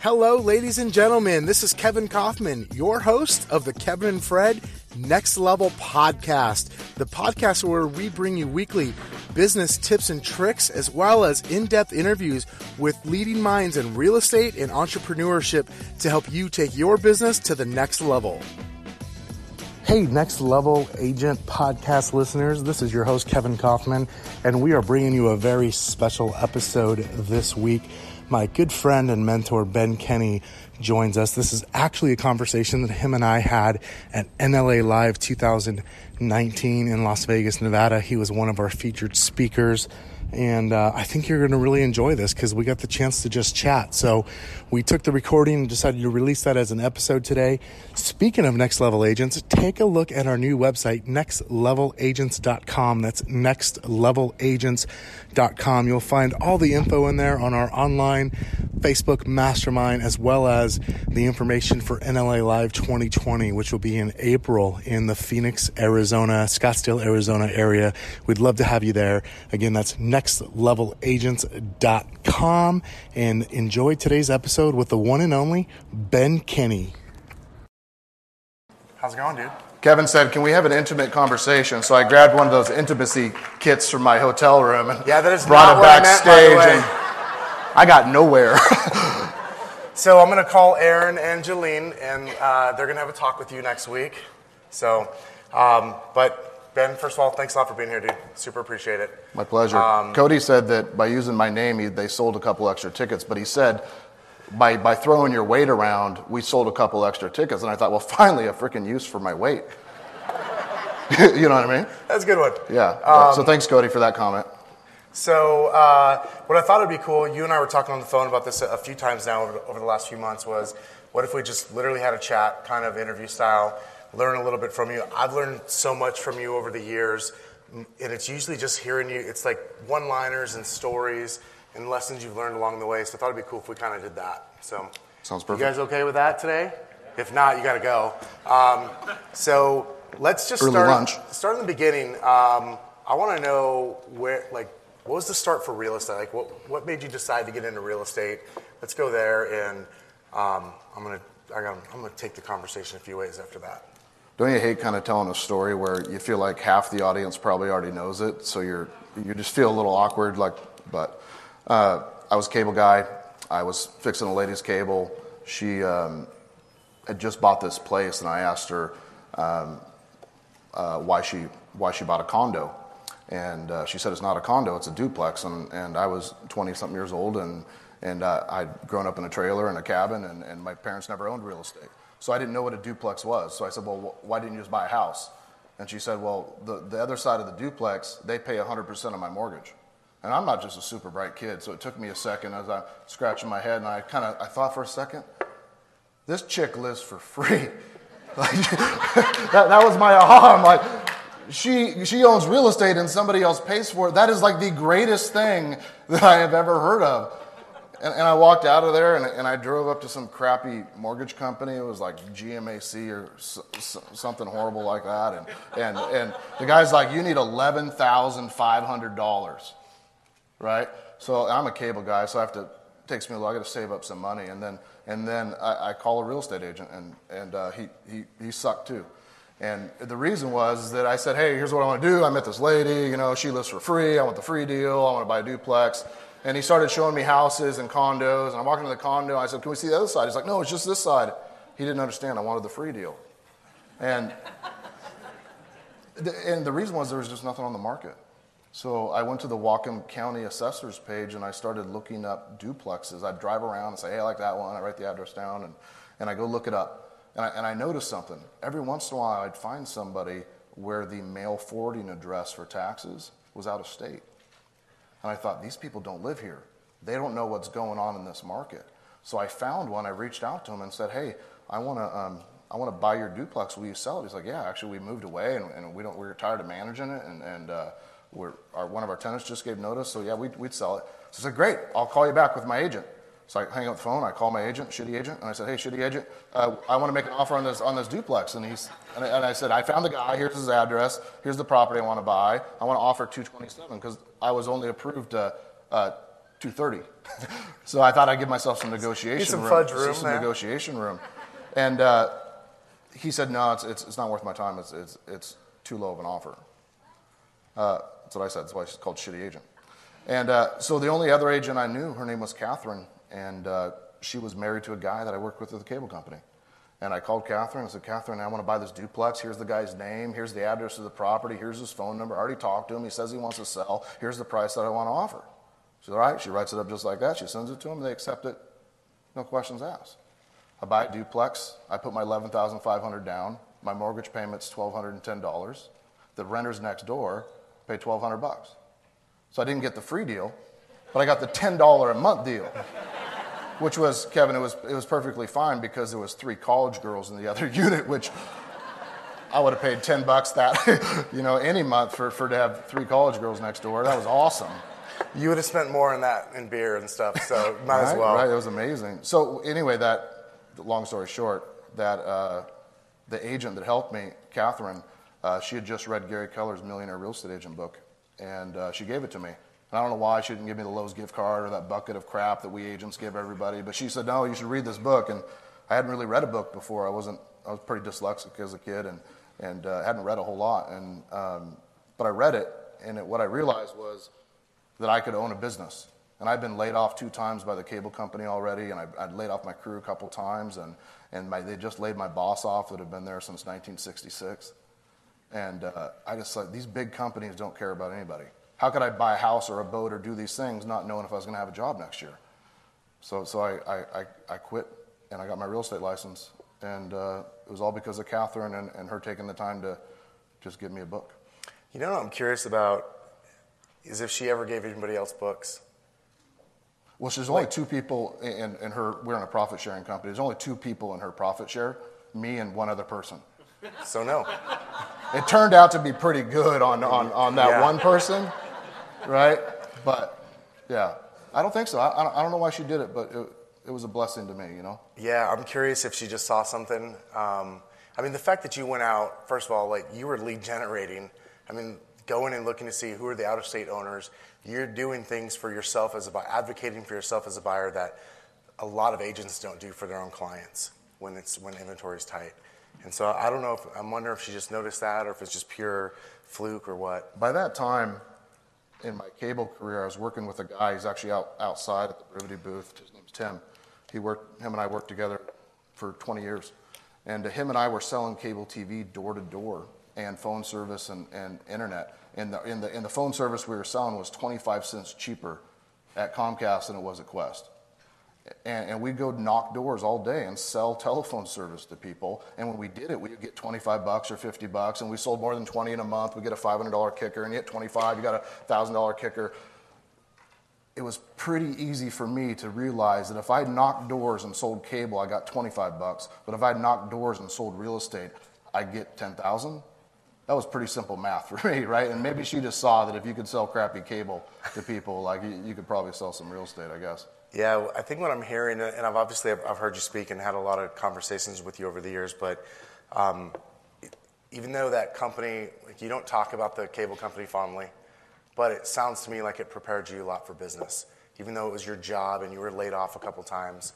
Hello, ladies and gentlemen. This is Kevin Kauffman, your host of the Kevin and Fred Next Level Podcast, the podcast where we bring you weekly business tips and tricks, as well as in depth interviews with leading minds in real estate and entrepreneurship to help you take your business to the next level. Hey, Next Level Agent podcast listeners, this is your host, Kevin Kauffman, and we are bringing you a very special episode this week. My good friend and mentor, Ben Kinney, joins us. This is actually a conversation that him and I had at NLA Live 2019 in Las Vegas, Nevada. He was one of our featured speakers. And uh, I think you're going to really enjoy this because we got the chance to just chat. So we took the recording and decided to release that as an episode today. Speaking of Next Level Agents, take a look at our new website, nextlevelagents.com. That's nextlevelagents.com. You'll find all the info in there on our online Facebook mastermind, as well as the information for NLA Live 2020, which will be in April in the Phoenix, Arizona, Scottsdale, Arizona area. We'd love to have you there. Again, that's nextlevelagents.com. And enjoy today's episode with the one and only Ben Kinney. How's it going, dude? Kevin said, "Can we have an intimate conversation?" So I grabbed one of those intimacy kits from my hotel room and Yeah, that is brought not it what I meant, backstage, and I got nowhere. So I'm going to call Aaron and Jeline, and uh, they're going to have a talk with you next week. So, um, but Ben, first of all, thanks a lot for being here, dude. Super appreciate it. my pleasure. Um, Cody said that by using my name, he, they sold a couple extra tickets, but he said. By, by throwing your weight around, we sold a couple extra tickets, and I thought, well, finally, a freaking use for my weight. you know what I mean? That's a good one. Yeah. Um, so thanks, Cody, for that comment. So, uh, what I thought would be cool, you and I were talking on the phone about this a, few times now over, over the last few months, was what if we just literally had a chat, kind of interview style, learn a little bit from you? I've learned so much from you over the years, and it's usually just hearing you, it's like one liners and stories and lessons you've learned along the way. So, I thought it'd be cool if we kind of did that. So, Sounds perfect. You guys okay with that today? If not, you got to go. Um, so, let's just Early start, lunch. start in the beginning. Um, I want to know where, like, what was the start for real estate? Like, what, what made you decide to get into real estate? Let's go there, and um, I'm gonna, I got, I'm gonna take the conversation a few ways after that. Don't you hate kind of telling a story where you feel like half the audience probably already knows it, so you're you just feel a little awkward. Like, but uh, I was cable guy. I was fixing a lady's cable. She um, had just bought this place, and I asked her um, uh, why she why she bought a condo, and uh, she said it's not a condo, it's a duplex. And, and I was 20 something years old, and and uh, I'd grown up in a trailer and a cabin, and, and my parents never owned real estate, so I didn't know what a duplex was. So I said, well, wh- why didn't you just buy a house? And she said, well, the, the other side of the duplex, they pay 100% of my mortgage. And I'm not just a super bright kid, so it took me a second as I'm scratching my head, and I kind of I thought for a second, this chick lives for free. Like, that, that was my aha. I'm like, she, she owns real estate and somebody else pays for it. That is like the greatest thing that I have ever heard of. And, and I walked out of there and, and I drove up to some crappy mortgage company. It was like GMAC or s- s- something horrible like that. And, and, and the guy's like, you need $11,500 right? So I'm a cable guy, so I have to. It takes me a while. I got to save up some money, and then and then I, I call a real estate agent, and and uh, he he he sucked too. And the reason was that I said, hey, here's what I want to do. I met this lady, you know, she lives for free. I want the free deal. I want to buy a duplex. And he started showing me houses and condos. And I'm walking to the condo. I said, can we see the other side? He's like, no, it's just this side. He didn't understand. I wanted the free deal. And the, and the reason was there was just nothing on the market. So I went to the Whatcom County Assessor's page and I started looking up duplexes. I'd drive around and say, hey, I like that one. I write the address down and, and I go look it up. And I, and I noticed something. Every once in a while, I'd find somebody where the mail forwarding address for taxes was out of state. And I thought, these people don't live here. They don't know what's going on in this market. So I found one. I reached out to him and said, hey, I want to. Um, I want to buy your duplex. Will you sell it? He's like, yeah, actually, we moved away and, and we don't, we're tired of managing it. And, and uh, we're, our, one of our tenants just gave notice. So yeah, we'd, we'd sell it. So I said, great, I'll call you back with my agent. So I hang up the phone. I call my agent, shitty agent, and I said, hey, shitty agent, uh, I want to make an offer on this, on this duplex. And, he's, and, I, and I said, I found the guy. Here's his address. Here's the property I want to buy. I want to offer 227 because I was only approved uh, uh, 230. so I thought I'd give myself some negotiation some room. fudge room some there. negotiation room. And uh, he said, no, it's, it's, it's not worth my time. It's, it's, it's too low of an offer. Uh, that's what I said. That's why she's called shitty agent. And uh, so the only other agent I knew, her name was Catherine, and uh, she was married to a guy that I worked with at the cable company. And I called Catherine. I said, Catherine, I want to buy this duplex. Here's the guy's name. Here's the address of the property. Here's his phone number. I already talked to him. He says he wants to sell. Here's the price that I want to offer. She's all right. She writes it up just like that. She sends it to him. They accept it. No questions asked. I buy a duplex. I put my 11500 down. My mortgage payment's $1,210. The renters next door pay 1200 bucks. So I didn't get the free deal, but I got the $10 a month deal which was Kevin. It was it was perfectly fine because there was three college girls in the other unit, which I would have paid ten bucks that you know any month for for to have three college girls next door. That was awesome. You would have spent more on that in beer and stuff, so might right, as well. Right, it was amazing. So anyway, that long story short, that uh, the agent that helped me, Catherine, uh, she had just read Gary Keller's Millionaire Real Estate Agent book, and uh, she gave it to me. I don't know why she didn't give me the Lowe's gift card or that bucket of crap that we agents give everybody, but she said, no, you should read this book. And I hadn't really read a book before. I wasn't, I was pretty dyslexic as a kid and, and uh, hadn't read a whole lot. And, um, but I read it, and it, what I realized was that I could own a business. And I'd been laid off two times by the cable company already, and I, would laid off my crew a couple times, and, and my, they just laid my boss off that had been there since 1966. And uh, I just like, these big companies don't care about anybody. How could I buy a house or a boat or do these things not knowing if I was going to have a job next year? So, so I, I, I quit and I got my real estate license. And uh, it was all because of Catherine and, and her taking the time to just give me a book. You know what I'm curious about is if she ever gave anybody else books. Well, there's only two people in, in her, we're in a profit sharing company. There's only two people in her profit share, me and one other person. So, no. It turned out to be pretty good on, on, on that Yeah. one person, right? But yeah, I don't think so. I, I don't- know why she did it, but it, it was a blessing to me, you know? Yeah, I'm curious if she just saw something. Um, I mean, the fact that you went out, first of all, like you were lead generating. I mean, going and looking to see who are the out of state owners. You're doing things for yourself as a buyer, advocating for yourself as a buyer that a lot of agents don't do for their own clients when it's when inventory is tight. And so I don't know if I'm wondering if she just noticed that or if it's just pure fluke or what. By that time in my cable career, I was working with a guy. He's actually out outside at the Brivity booth. His name's Tim. He worked. Him and I worked together for 20 years, and him and I were selling cable TV door to door and phone service and, and internet. And the, in the in the phone service we were selling was 25 cents cheaper at Comcast than it was at Qwest. And, and we'd go knock doors all day and sell telephone service to people. And when we did it, we'd get 25 bucks or 50 bucks. And we sold more than 20 in a month. We get a $500 kicker. And you get 25, you got a $1,000 kicker. It was pretty easy for me to realize that if I knocked doors and sold cable, I got 25 bucks. But if I knocked doors and sold real estate, I'd get 10,000. That was pretty simple math for me, right? And maybe she just saw that if you could sell crappy cable to people, like you, you could probably sell some real estate, I guess. Yeah, I think what I'm hearing, and I've obviously I've heard you speak and had a lot of conversations with you over the years, but um, even though that company, like you don't talk about the cable company fondly, but it sounds to me like it prepared you a lot for business. Even though it was your job and you were laid off a couple times,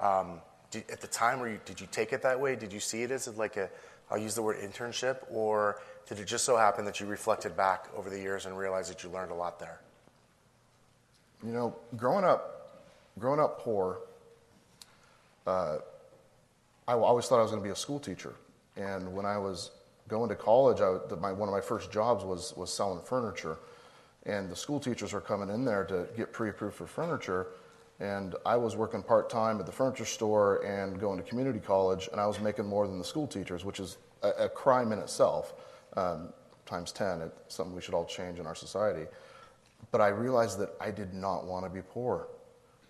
um, did, at the time, were you, did you take it that way? Did you see it as like a, I'll use the word internship, or did it just so happen that you reflected back over the years and realized that you learned a lot there? You know, growing up, growing up poor, uh, I always thought I was going to be a school teacher. And when I was going to college, I, the, my, one of my first jobs was, was selling furniture. And the school teachers were coming in there to get pre-approved for furniture. And I was working part-time at the furniture store and going to community college, and I was making more than the school teachers, which is a, a crime in itself, um, times 10. It's something we should all change in our society. But I realized that I did not want to be poor.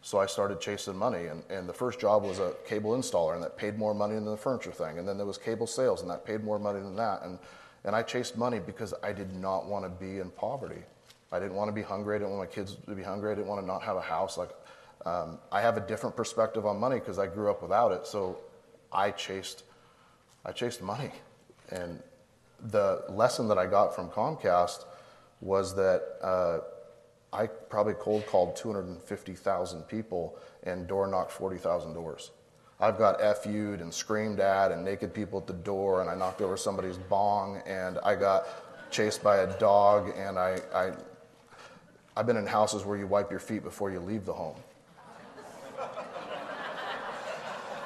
So I started chasing money. And, and the first job was a cable installer, and that paid more money than the furniture thing. And then there was cable sales, and that paid more money than that. And, and I chased money because I did not want to be in poverty. I didn't want to be hungry. I didn't want my kids to be hungry. I didn't want to not have a house. Like, um, I have a different perspective on money because I grew up without it. So I chased, I chased money. And the lesson that I got from Comcast was that uh, I probably cold called 250,000 people and door knocked 40,000 doors. I've got FU'd and screamed at and naked people at the door, and I knocked over somebody's bong, and I got chased by a dog, and I, I, I've been in houses where you wipe your feet before you leave the home.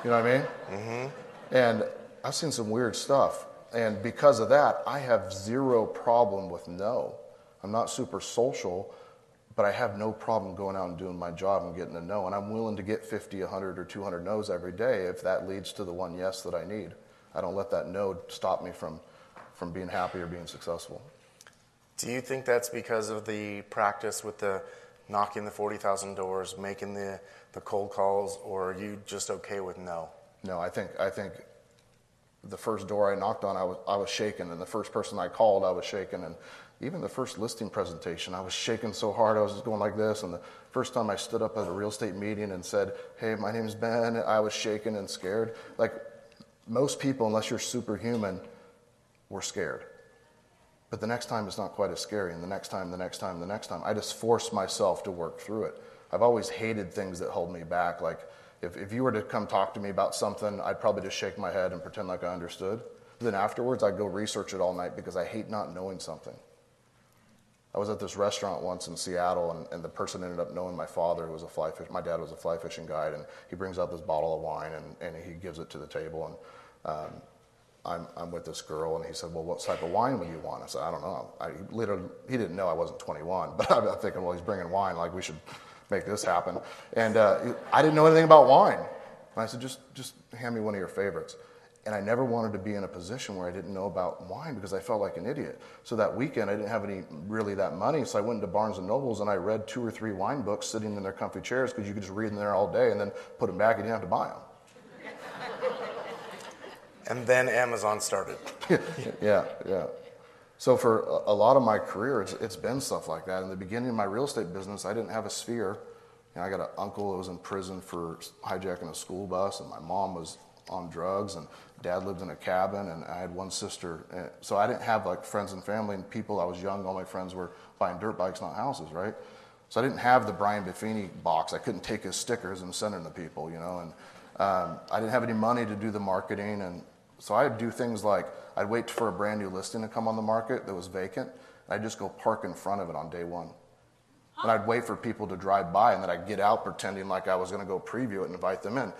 You know what I mean? Mm-hmm. And I've seen some weird stuff. And because of that, I have zero problem with no. I'm not super social, but I have no problem going out and doing my job and getting a no. And I'm willing to get 50, 100, or 200 no's every day if that leads to the one yes that I need. I don't let that no stop me from, from being happy or being successful. Do you think that's because of the practice with the knocking the 40,000 doors, making the, the cold calls, or are you just okay with no? No, I think, I think the first door I knocked on, I was, I was shaking, and the first person I called, I was shaken. and even the first listing presentation, I was shaking so hard, I was just going like this. And the first time I stood up at a real estate meeting and said, "Hey, my name is Ben," I was shaking and scared. Like most people, unless you're superhuman, were scared. But the next time it's not quite as scary, and the next time, the next time, the next time. I just force myself to work through it. I've always hated things that hold me back. Like if, if you were to come talk to me about something, I'd probably just shake my head and pretend like I understood. Then afterwards, I'd go research it all night because I hate not knowing something. I was at this restaurant once in Seattle, and, and the person ended up knowing my father who was a fly fish. My dad was a fly fishing guide, and he brings out this bottle of wine and, and he gives it to the table. And um, I'm, I'm with this girl, and he said, "Well, what type of wine would you want?" I said, "I don't know." I literally, he didn't know I wasn't 21, but I'm thinking, "Well, he's bringing wine, like we should make this happen." And uh, I didn't know anything about wine, and I said, "Just, just hand me one of your favorites." And I never wanted to be in a position where I didn't know about wine because I felt like an idiot. So that weekend, I didn't have any really that money. So I went into Barnes and Nobles and I read two or three wine books sitting in their comfy chairs because you could just read them there all day and then put them back and you didn't have to buy them. and then Amazon started. yeah, yeah. So for a lot of my career, it's, it's been stuff like that. In the beginning of my real estate business, I didn't have a sphere. You know, I got an uncle who was in prison for hijacking a school bus, and my mom was on drugs, and dad lived in a cabin, and I had one sister. So I didn't have like friends and family and people. I was young. All my friends were buying dirt bikes, not houses, right? So I didn't have the Brian Buffini box. I couldn't take his stickers and send them to people, you know. And um, I didn't have any money to do the marketing, and so I'd do things like I'd wait for a brand new listing to come on the market that was vacant. And I'd just go park in front of it on day one. And I'd wait for people to drive by, and then I'd get out pretending like I was going to go preview it and invite them in.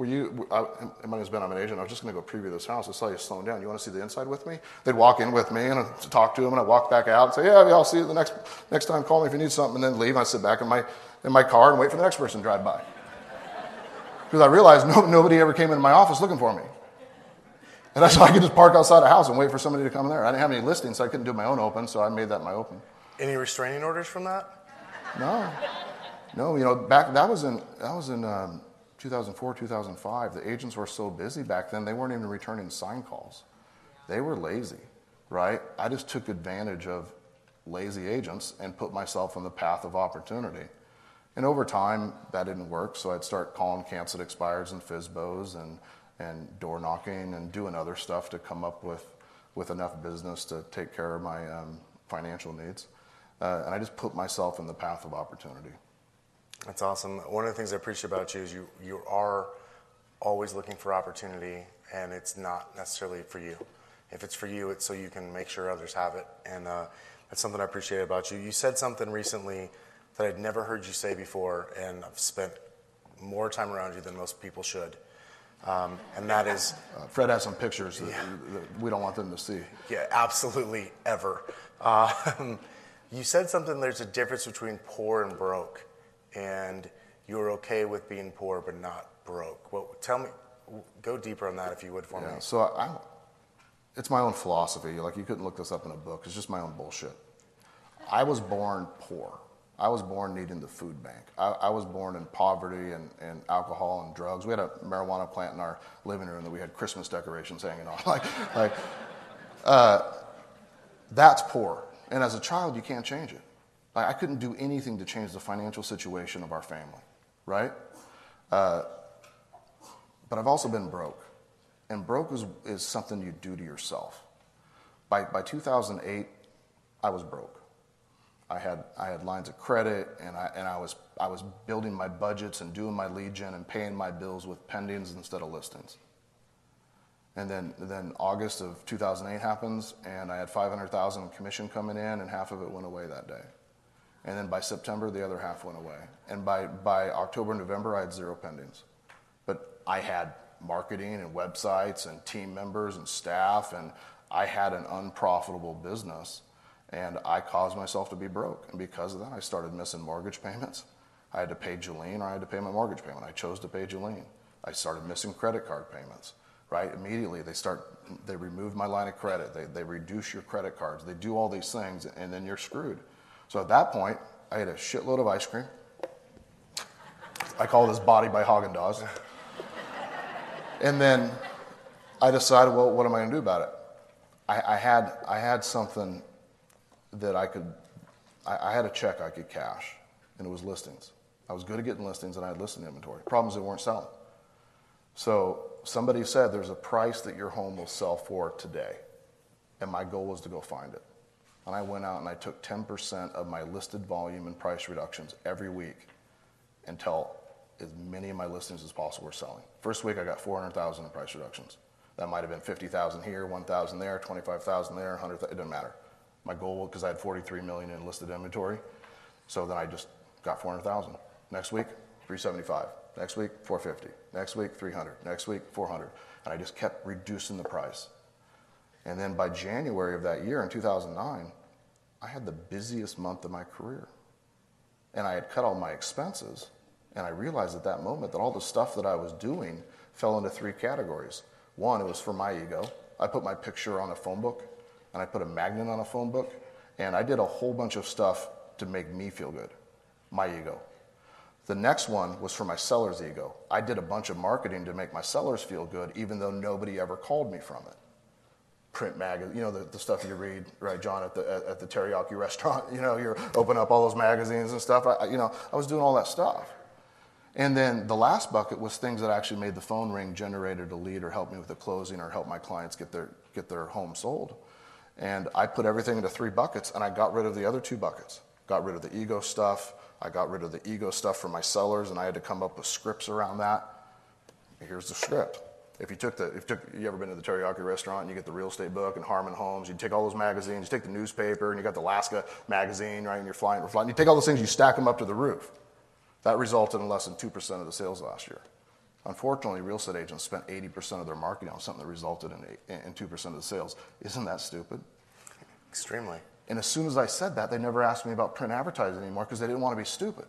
Were you, I, my name's Ben, I'm an agent. I was just going to go preview this house. I saw you slowing down. You want to see the inside with me? They'd walk in with me and I'd talk to them, and I'd walk back out and say, Yeah, I'll see you the next, next time. Call me if you need something, and then leave. I'd sit back in my, in my car and wait for the next person to drive by. Because I realized no, nobody ever came into my office looking for me. And that's why I could just park outside a house and wait for somebody to come in there. I didn't have any listings, so I couldn't do my own open, so I made that my open. Any restraining orders from that? No. No, you know, back, that was in, that was in, um, 2004, 2005, the agents were so busy back then, they weren't even returning sign calls. They were lazy, right? I just took advantage of lazy agents and put myself on the path of opportunity. And over time, that didn't work, so I'd start calling canceled expires and FSBOs and, and door knocking and doing other stuff to come up with, with enough business to take care of my um, financial needs. Uh, and I just put myself in the path of opportunity. That's awesome. One of the things I appreciate about you is you, you are always looking for opportunity, and it's not necessarily for you. If it's for you, it's so you can make sure others have it. And uh, that's something I appreciate about you. You said something recently that I'd never heard you say before, and I've spent more time around you than most people should. Um, and that is uh, Fred has some pictures that, yeah. that, we don't want them to see. Yeah, absolutely, ever. Uh, you said something. There's a difference between poor and broke and you're okay with being poor but not broke. Well, tell me, go deeper on that if you would for yeah, me. So I, it's my own philosophy. Like you couldn't look this up in a book. It's just my own bullshit. I was born poor. I was born needing the food bank. I, I, was born in poverty and, and alcohol and drugs. We had a marijuana plant in our living room that we had Christmas decorations hanging on. like, like uh, that's poor. And as a child, you can't change it. I couldn't do anything to change the financial situation of our family, right? Uh, but I've also been broke. And broke is, is something you do to yourself. By, by 2008, I was broke. I had, I had lines of credit and, I, and I, was, I was building my budgets and doing my lead gen and paying my bills with pendings instead of listings. And then, then August of 2008 happens, and I had 500,000 commission coming in, and half of it went away that day. And then by September, the other half went away. And by, by October, November, I had zero pendings. But I had marketing and websites and team members and staff, and I had an unprofitable business, and I caused myself to be broke. And because of that, I started missing mortgage payments. I had to pay Jolene or I had to pay my mortgage payment. I chose to pay Jolene. I started missing credit card payments right? Immediately they start, they remove my line of credit, they, they reduce your credit cards, they do all these things, and then you're screwed. So at that point, I had a shitload of ice cream. I call this body by Haagen Dazs. and then I decided, well, what am I going to do about it? I, I, had, I had something that I could, I, I had a check I could cash, and it was listings. I was good at getting listings, and I had listing inventory. Problems that weren't selling. So somebody said there's a price that your home will sell for today. And my goal was to go find it. And I went out and I took 10% of my listed volume and price reductions every week until as many of my listings as possible were selling. First week I got 400,000 in price reductions. That might have been 50,000 here, 1,000 there, 25,000 there, 100, it didn't matter. My goal, was because I had 43 million in listed inventory, so then I just got 400,000. Next week, 375. Next week, 450. Next week, 300. Next week, 400. And I just kept reducing the price. And then by January of that year in 2009, I had the busiest month of my career. And I had cut all my expenses. And I realized at that moment that all the stuff that I was doing fell into three categories. One, it was for my ego. I put my picture on a phone book, and I put a magnet on a phone book, and I did a whole bunch of stuff to make me feel good. My ego. The next one was for my seller's ego. I did a bunch of marketing to make my sellers feel good, even though nobody ever called me from it. Print magazine, you know, the, the stuff you read, right, John, at the, at, at the teriyaki restaurant, you know, you're open up all those magazines and stuff. I, you know, I was doing all that stuff. And then the last bucket was things that actually made the phone ring, generated a lead, or helped me with a closing, or helped my clients get their, get their home sold. And I put everything into three buckets, and I got rid of the other two buckets. Got rid of the ego stuff, I got rid of the ego stuff for my sellers, and I had to come up with scripts around that. Here's the script. If you took the, if you, took, you ever been to the teriyaki restaurant and you get the real estate book and Harmon Homes, you take all those magazines, you take the newspaper, and you got the Alaska magazine, right? And you're flying, flying. You take all those things, you stack them up to the roof. That resulted in less than 2% of the sales last year. Unfortunately, real estate agents spent 80% of their marketing on something that resulted in, in 2% of the sales. Isn't that stupid? Extremely. And as soon as I said that, they never asked me about print advertising anymore because they didn't want to be stupid.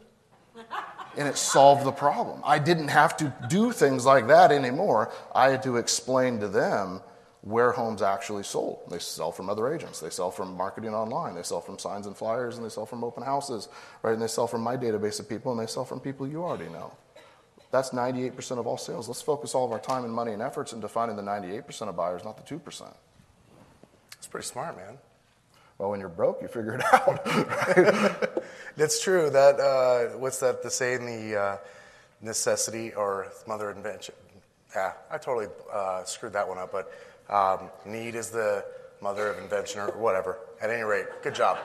and it solved the problem. I didn't have to do things like that anymore. I had to explain to them where homes actually sold. They sell from other agents. They sell from marketing online. They sell from signs and flyers, and they sell from open houses, right? And they sell from my database of people, and they sell from people you already know. That's 98% of all sales. Let's focus all of our time and money and efforts into finding the 98% of buyers, not the 2%. That's pretty smart, man. Well, when you're broke, you figure it out. right? That's true. That uh, what's that? The saying, the uh, necessity or mother invention. Yeah, I totally uh, screwed that one up. But um, need is the mother of invention, or whatever. At any rate, good job.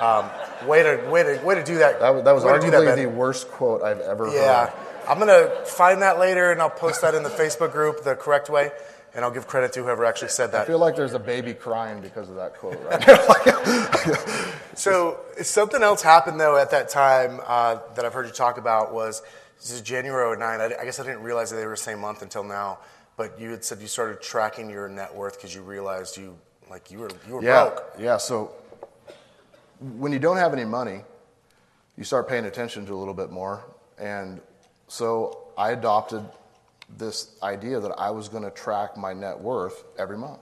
Um, way to way to way to do that. That, that was arguably that, the worst quote I've ever yeah. heard. Yeah, I'm gonna find that later, and I'll post that in the Facebook group the correct way and I'll give credit to whoever actually said that. I feel like there's a baby crying because of that quote, right? so something else happened though at that time uh, that I've heard you talk about was this is January 09. I, I guess I didn't realize that they were the same month until now. But you had said you started tracking your net worth because you realized you like you were you were yeah, broke. Yeah. So when you don't have any money, you start paying attention to a little bit more, and so I adopted this idea that I was going to track my net worth every month.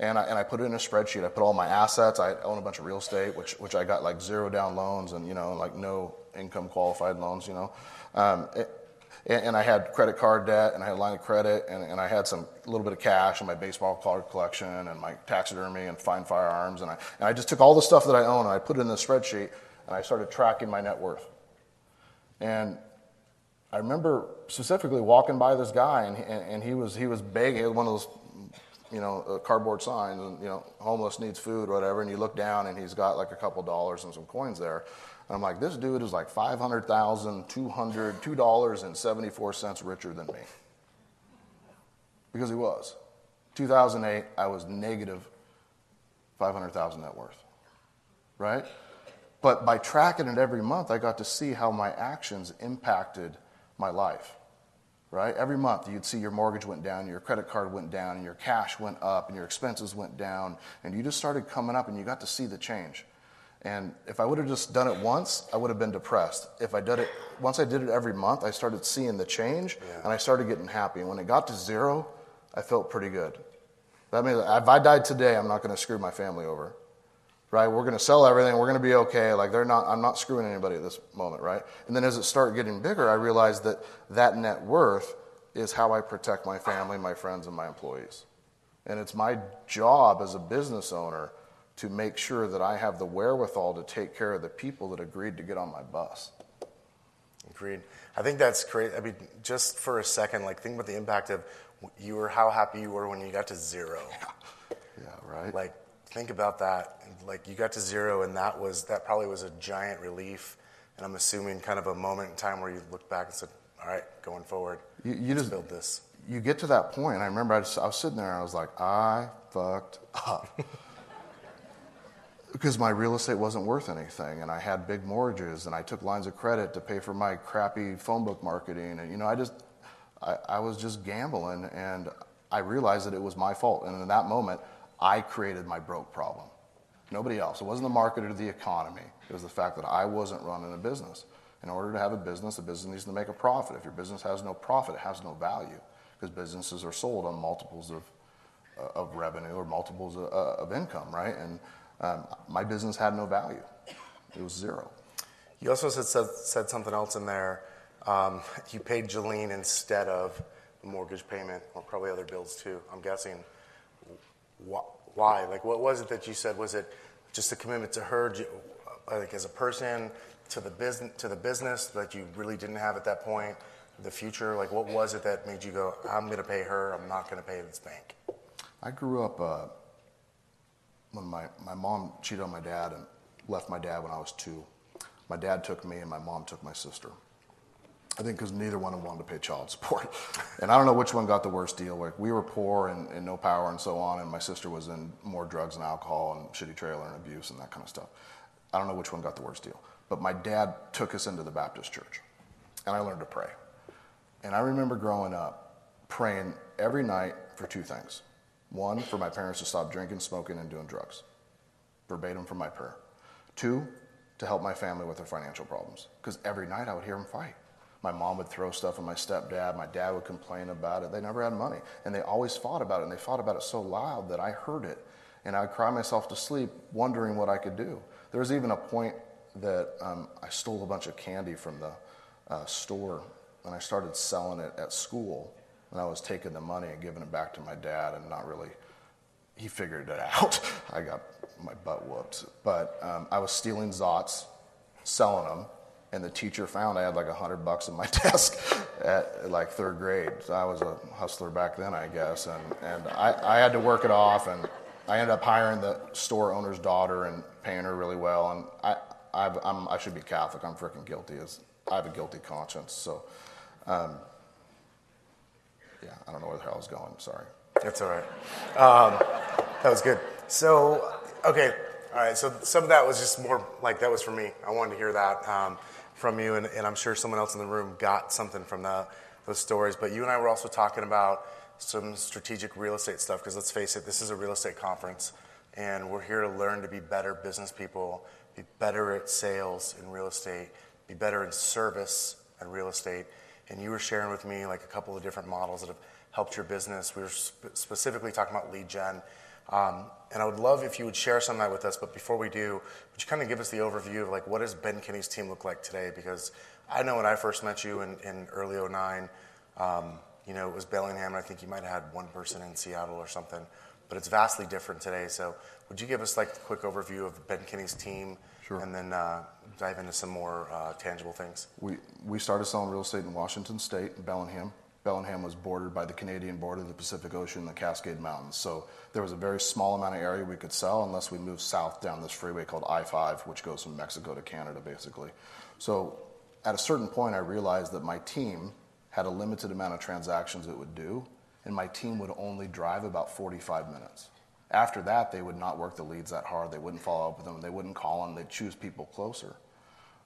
And I, and I put it in a spreadsheet. I put all my assets. I own a bunch of real estate, which, which I got like zero down loans and, you know, like no income qualified loans, you know. Um, it, and I had credit card debt and I had a line of credit and, and I had some little bit of cash in my baseball card collection and my taxidermy and fine firearms. And I, and I just took all the stuff that I own and I put it in the spreadsheet and I started tracking my net worth. And I remember specifically walking by this guy, and, and, and he was he was begging. One of those you know, uh, cardboard signs and, you know, homeless needs food or whatever. And you look down and he's got like a couple dollars and some coins there. And I'm like, this dude is like 500,000, 200, $2.74 richer than me. Because he was. 2008, I was negative 500,000 net worth. Right? But by tracking it every month, I got to see how my actions impacted my life right? Every month you'd see your mortgage went down, your credit card went down, and your cash went up, and your expenses went down, and you just started coming up and you got to see the change. And if I would have just done it once, I would have been depressed. If I did it once I did it every month, I started seeing the change yeah. and I started getting happy. And when it got to zero, I felt pretty good. That means if I died today, I'm not going to screw my family over right? We're going to sell everything. We're going to be okay. Like they're not, I'm not screwing anybody at this moment, right? And then as it started getting bigger, I realized that that net worth is how I protect my family, my friends, and my employees. And it's my job as a business owner to make sure that I have the wherewithal to take care of the people that agreed to get on my bus. Agreed. I think that's great. I mean, just for a second, like think about the impact of you were how happy you were when you got to zero. Yeah, yeah right. Like think about that. Like you got to zero, and that was that probably was a giant relief. And I'm assuming kind of a moment in time where you looked back and said, "All right, going forward, you, you just build this." You get to that point. I remember I, just, I was sitting there and I was like, "I fucked up." because my real estate wasn't worth anything and I had big mortgages and I took lines of credit to pay for my crappy phone book marketing and you know I just I, I was just gambling and I realized that it was my fault and in that moment I created my broke problem. Nobody else. It wasn't the market or the economy. It was the fact that I wasn't running a business. In order to have a business, a business needs to make a profit. If your business has no profit, it has no value because businesses are sold on multiples of, uh, of revenue or multiples of, uh, of income, right? And um, my business had no value. It was zero. You also said, said, said something else in there. Um, you paid Jolene instead of the mortgage payment or probably other bills too, I'm guessing why? Like, what was it that you said? Was it just a commitment to her, like as a person, to the business, to the business that you really didn't have at that point? The future, like, what was it that made you go, "I'm going to pay her. I'm not going to pay this bank"? I grew up uh, when my my mom cheated on my dad and left my dad when I was two. My dad took me, and my mom took my sister. I think because neither one of them wanted to pay child support. and I don't know which one got the worst deal. Like we were poor and, and, no power and so on, and my sister was in more drugs and alcohol and shitty trailer and abuse and that kind of stuff. I don't know which one got the worst deal. But my dad took us into the Baptist church, and I learned to pray. And I remember growing up praying every night for two things. One, for my parents to stop drinking, smoking, and doing drugs. Verbatim from my prayer. Two, to help my family with their financial problems. Because every night I would hear them fight. My mom would throw stuff at my stepdad. My dad would complain about it. They never had money. And they always fought about it. And they fought about it so loud that I heard it. And I'd cry myself to sleep wondering what I could do. There was even a point that um, I stole a bunch of candy from the uh, store and I started selling it at school. And I was taking the money and giving it back to my dad and not really, he figured it out. I got my butt whooped. But um, I was stealing Zotz, selling them and the teacher found I had like a hundred bucks in my desk at like third grade. So I was a hustler back then, I guess, and and I, I had to work it off, and I ended up hiring the store owner's daughter and paying her really well, and I I've, I'm, i should be Catholic. I'm freaking guilty. As I have a guilty conscience, so. Um, yeah, I don't know where the hell I was going. Sorry. That's all right. Um, that was good. So, okay, all right. So some of that was just more like that was for me. I wanted to hear that. Um, from you, and, and I'm sure someone else in the room got something from the, those stories. But you and I were also talking about some strategic real estate stuff because let's face it, this is a real estate conference, and we're here to learn to be better business people, be better at sales in real estate, be better in service in real estate. And you were sharing with me like a couple of different models that have helped your business. We were sp- specifically talking about lead gen um, and I would love if you would share some of that with us. But before we do, would you kind of give us the overview of like what does Ben Kinney's team look like today? Because I know when I first met you in, in early 09, um, you know, it was Bellingham. And I think you might have had one person in Seattle or something. But it's vastly different today. So would you give us like a quick overview of Ben Kinney's team? Sure. And then uh, dive into some more uh, tangible things. We, we started selling real estate in Washington State, in Bellingham. Bellingham was bordered by the Canadian border, the Pacific Ocean, and the Cascade Mountains. So there was a very small amount of area we could sell unless we moved south down this freeway called I 5, which goes from Mexico to Canada, basically. So at a certain point, I realized that my team had a limited amount of transactions it would do, and my team would only drive about 45 minutes. After that, they would not work the leads that hard. They wouldn't follow up with them. They wouldn't call them. They'd choose people closer.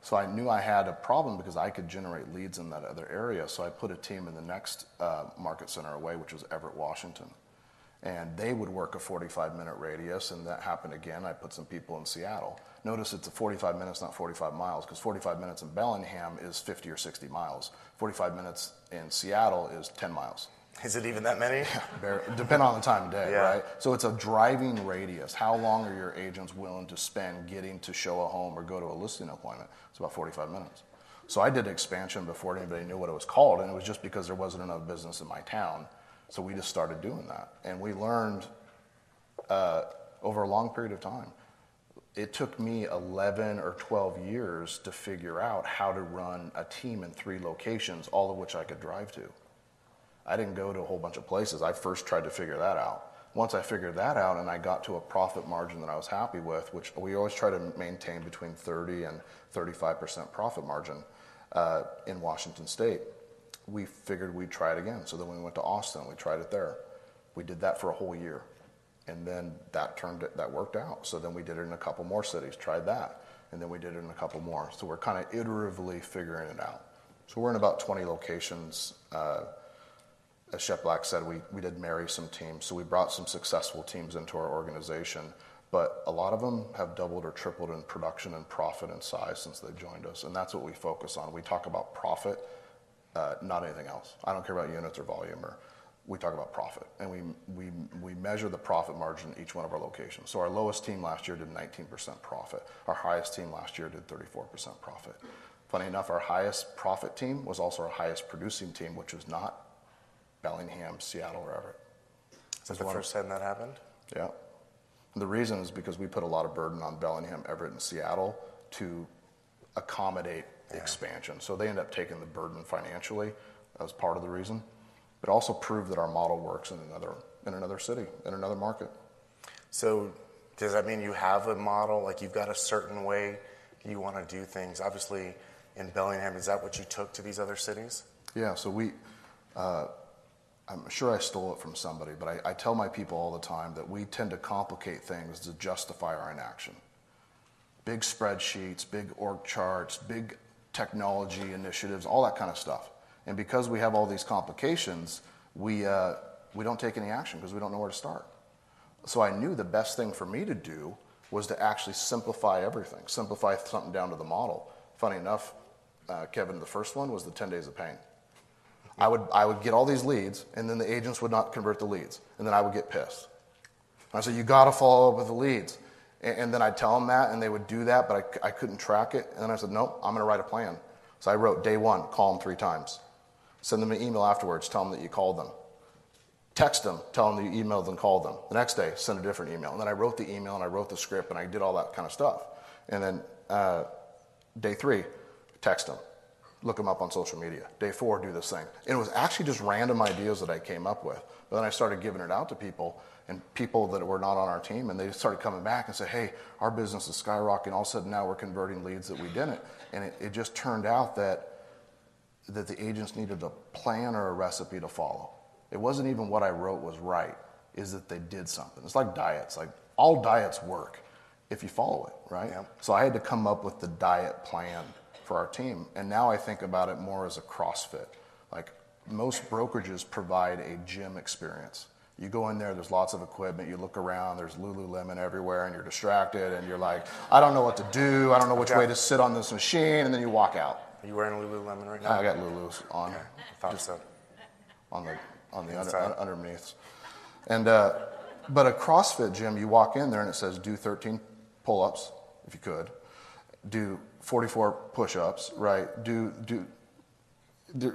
So I knew I had a problem because I could generate leads in that other area. So I put a team in the next uh, market center away, which was Everett, Washington. And they would work a 45 minute radius, and that happened again. I put some people in Seattle. Notice it's a 45 minutes, not 45 miles, because 45 minutes in Bellingham is 50 or 60 miles. 45 minutes in Seattle is 10 miles. Is it even that many? Depend on the time of day, Yeah. right? So it's a driving radius. How long are your agents willing to spend getting to show a home or go to a listing appointment? It's about 45 minutes. So I did expansion before anybody knew what it was called, and it was just because there wasn't enough business in my town. So we just started doing that, and we learned uh, over a long period of time. It took me 11 or 12 years to figure out how to run a team in three locations, all of which I could drive to. I didn't go to a whole bunch of places. I first tried to figure that out. Once I figured that out and I got to a profit margin that I was happy with, which we always try to maintain between 30 and 35% profit margin uh, in Washington State, we figured we'd try it again. So then we went to Austin. We tried it there. We did that for a whole year, and then that turned it, that worked out. So then we did it in a couple more cities. Tried that, and then we did it in a couple more. So we're kind of iteratively figuring it out. So we're in about 20 locations. Uh, as Shep Black said, we, we did marry some teams. So we brought some successful teams into our organization, but a lot of them have doubled or tripled in production and profit and size since they joined us. And that's what we focus on. We talk about profit, uh, not anything else. I don't care about units or volume, or we talk about profit. And we, we, we measure the profit margin in each one of our locations. So our lowest team last year did 19% profit. Our highest team last year did 34% profit. Funny enough, our highest profit team was also our highest producing team, which was not Bellingham, Seattle, or Everett. Is that the first time that happened? Yeah. And the reason is because we put a lot of burden on Bellingham, Everett, and Seattle to accommodate expansion. So they end up taking the burden financially as part of the reason, but also prove that our model works in another in another city, in another market. So does that mean you have a model? Like you've got a certain way you want to do things? Obviously, in Bellingham, is that what you took to these other cities? Yeah, so we, uh, I'm sure I stole it from somebody, but I, I tell my people all the time that we tend to complicate things to justify our inaction. Big spreadsheets, big org charts, big technology initiatives, all that kind of stuff. And because we have all these complications, we, uh, we don't take any action because we don't know where to start. So I knew the best thing for me to do was to actually simplify everything, simplify something down to the model. Funny enough, uh, Kevin, the first one was the 10 days of pain. I would, I would get all these leads, and then the agents would not convert the leads, and then I would get pissed. I said, You got to follow up with the leads. And, and, then I'd tell them that, and they would do that, but I, I couldn't track it. And then I said, Nope, I'm going to write a plan. So I wrote day one, call them three times. Send them an email afterwards, tell them that you called them. Text them, tell them that you emailed and called them. The next day, send a different email. And then I wrote the email and I wrote the script and I did all that kind of stuff. And then uh, day three, text them look them up on social media. Day four, do this thing. And it was actually just random ideas that I came up with. But then I started giving it out to people and people that were not on our team, and they started coming back and said, hey, our business is skyrocketing. All of a sudden now we're converting leads that we didn't. And it, it just turned out that, that the agents needed a plan or a recipe to follow. It wasn't even what I wrote was right, is that they did something. It's like diets. Like all diets work if you follow it, right? So I had to come up with the diet plan for our team. And now I think about it more as a CrossFit. Like most brokerages provide a gym experience. You go in there, there's lots of equipment, you look around, there's Lululemon everywhere, and you're distracted, and you're like, I don't know what to do, I don't know which Okay. way to sit on this machine, and then you walk out. Are you wearing Lululemon right now? I got Lulu's on, Okay, I thought so. on the, on the under, un- underneath. And, uh, but a CrossFit gym, you walk in there and it says do 13 pull ups, if you could, do 44 push ups, right? Do, do,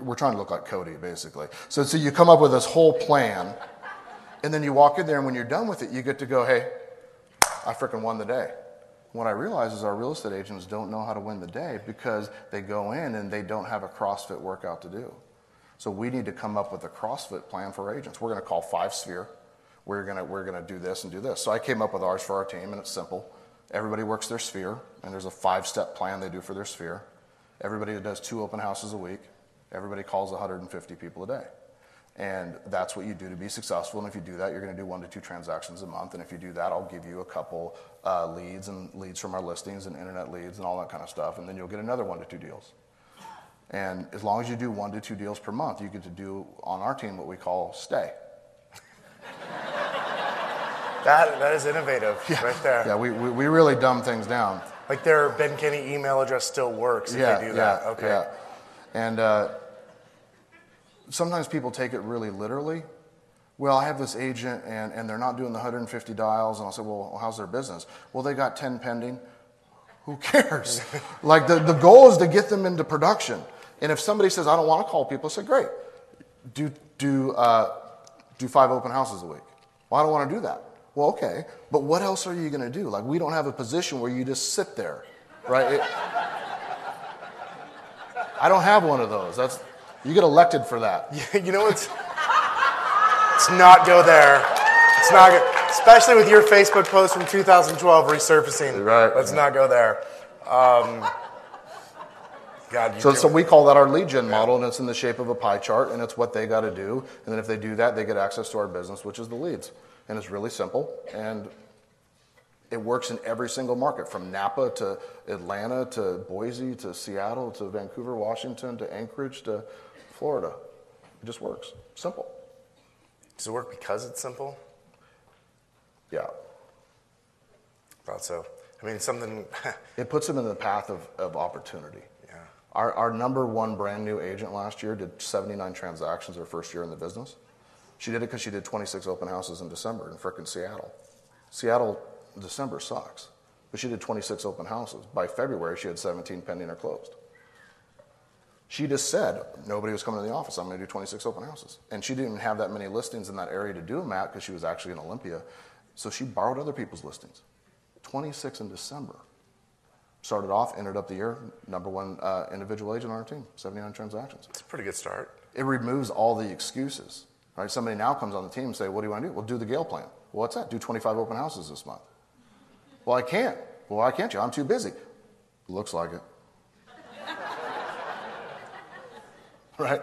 we're trying to look like Cody, basically. So, so you come up with this whole plan, and then you walk in there, and when you're done with it, you get to go, hey, I freaking won the day. What I realize is our real estate agents don't know how to win the day because they go in and they don't have a CrossFit workout to do. So we need to come up with a CrossFit plan for agents. We're going to call Five Sphere. We're going to, we're going to do this and do this. So I came up with ours for our team, and it's simple. Everybody works their sphere, and there's a five step plan they do for their sphere. Everybody does two open houses a week. Everybody calls 150 people a day. And that's what you do to be successful. And if you do that, you're going to do one to two transactions a month. And if you do that, I'll give you a couple uh, leads and leads from our listings and internet leads and all that kind of stuff. And then you'll get another one to two deals. And as long as you do one to two deals per month, you get to do on our team what we call stay. That, that is innovative yeah. right there. Yeah, we, we, we, really dumb things down. Like their Ben Kinney email address still works if yeah, they do yeah, that. Okay. Yeah. And uh, sometimes people take it really literally. Well, I have this agent and, and they're not doing the 150 dials. And I'll say, well, how's their business? Well, they got 10 pending. Who cares? like the, the goal is to get them into production. And if somebody says, I don't want to call people, I say, great. Do, do, uh, do five open houses a week. Well, I don't want to do that. Well, okay, but what else are you going to do? Like, we don't have a position where you just sit there, right? It, I don't have one of those. That's you get elected for that. you know what's? Let's not go there. It's not good, especially with your Facebook post from 2012 resurfacing. Right. Let's not go there. Um, God, so, so we call that our lead gen model, and it's in the shape of a pie chart, and it's what they got to do. And then if they do that, they get access to our business, which is the leads and it's really simple and it works in every single market from Napa to Atlanta to Boise to Seattle to Vancouver, Washington to Anchorage to Florida. It just works. Simple. Does it work because it's simple? Yeah. Thought so. I mean, something. it puts them in the path of, of opportunity. Yeah. Our, our number one brand new agent last year did 79 transactions her first year in the business. She did it because she did 26 open houses in December in frickin' Seattle. Seattle, December sucks, but she did 26 open houses. By February, she had 17 pending or closed. She just said nobody was coming to the office. I'm going to do 26 open houses. And she didn't have that many listings in that area to do them at because she was actually in Olympia. So she borrowed other people's listings. 26 in December. Started off, ended up the year, number one uh, individual agent on our team, 79 transactions. It's a pretty good start. It removes all the excuses. Right? Somebody now comes on the team and say, what do you want to do? Well, do the Gale plan. Well, what's that? Do 25 open houses this month. Well, I can't. Well, why can't you? I'm too busy. Looks like it. right?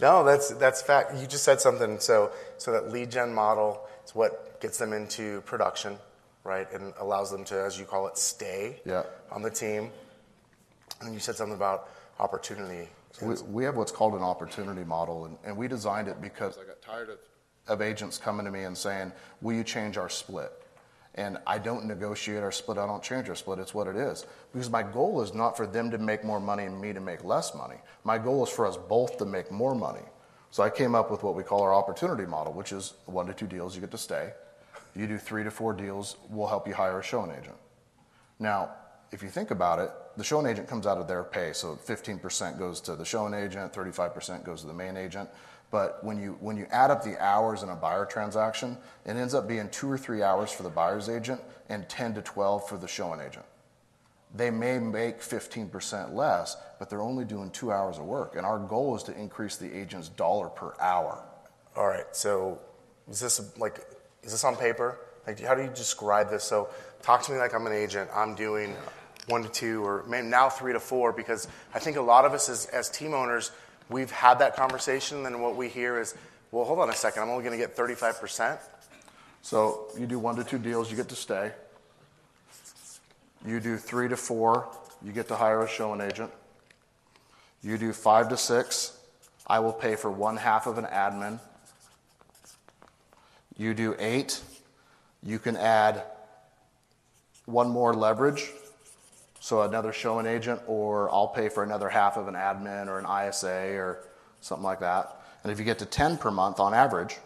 No, that's that's fact. You just said something. So so that lead gen model is what gets them into production, right, and allows them to, as you call it, stay yeah. on the team. And you said something about opportunity we, we have what's called an opportunity model, and, and we designed it because I got tired of, of agents coming to me and saying, Will you change our split? And I don't negotiate our split, I don't change our split, it's what it is. Because my goal is not for them to make more money and me to make less money. My goal is for us both to make more money. So I came up with what we call our opportunity model, which is one to two deals, you get to stay. You do three to four deals, we'll help you hire a showing agent. Now, if you think about it, the showing agent comes out of their pay. So 15% goes to the showing agent, 35% goes to the main agent. But when you, when you add up the hours in a buyer transaction, it ends up being two or three hours for the buyer's agent and 10 to 12 for the showing agent. They may make 15% less, but they're only doing two hours of work. And our goal is to increase the agent's dollar per hour. All right. So is this like, is this on paper? Like, how do you describe this? So talk to me like I'm an agent. I'm doing one to two, or now three to four, because I think a lot of us as, as team owners, we've had that conversation, and what we hear is, well, hold on a second, I'm only going to get 35%. So you do one to two deals, you get to stay. You do three to four, you get to hire a showing agent. You do five to six, I will pay for one half of an admin. You do eight, you can add one more leverage so another showing agent, or I'll pay for another half of an admin or an ISA or something like that. And if you get to 10 per month on average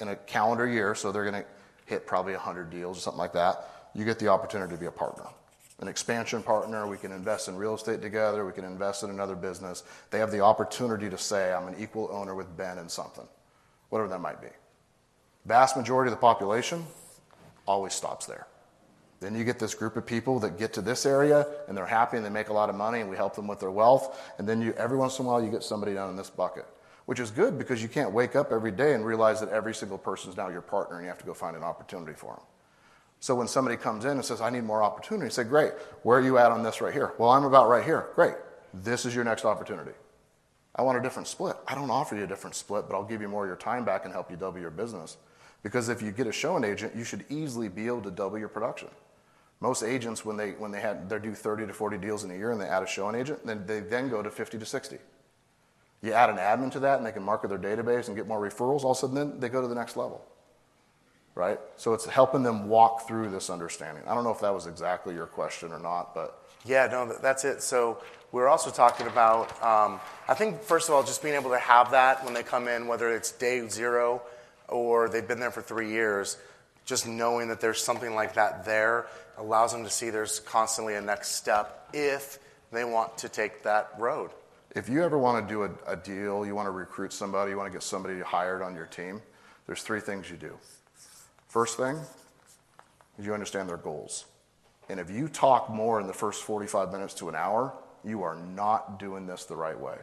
in a calendar year, so they're going to hit probably 100 deals or something like that, you get the opportunity to be a partner. An expansion partner, we can invest in real estate together, we can invest in another business. They have the opportunity to say, I'm an equal owner with Ben in something, whatever that might be. Vast majority of the population always stops there. Then you get this group of people that get to this area and they're happy and they make a lot of money and we help them with their wealth. And then you, every once in a while you get somebody down in this bucket, which is good because you can't wake up every day and realize that every single person is now your partner and you have to go find an opportunity for them. So when somebody comes in and says, I need more opportunity, say, great, where are you at on this right here? Well, I'm about right here. Great. This is your next opportunity. I want a different split. I don't offer you a different split, but I'll give you more of your time back and help you double your business. Because if you get a showing agent, you should easily be able to double your production. Most agents, when they, when they, had, they do 30 to 40 deals in a year and they add a showing agent, then they then go to 50 to 60. You add an admin to that and they can market their database and get more referrals, all of a sudden then they go to the next level. Right? So it's helping them walk through this understanding. I don't know if that was exactly your question or not, but. Yeah, no, that's it. So we're also talking about, um, I think, first of all, just being able to have that when they come in, whether it's day zero or they've been there for three years, just knowing that there's something like that there allows them to see there's constantly a next step if they want to take that road. If you ever want to do a, a deal, you want to recruit somebody, you want to get somebody hired on your team, there's three things you do. First thing you understand their goals. And if you talk more in the first 45 minutes to an hour, you are not doing this the right way.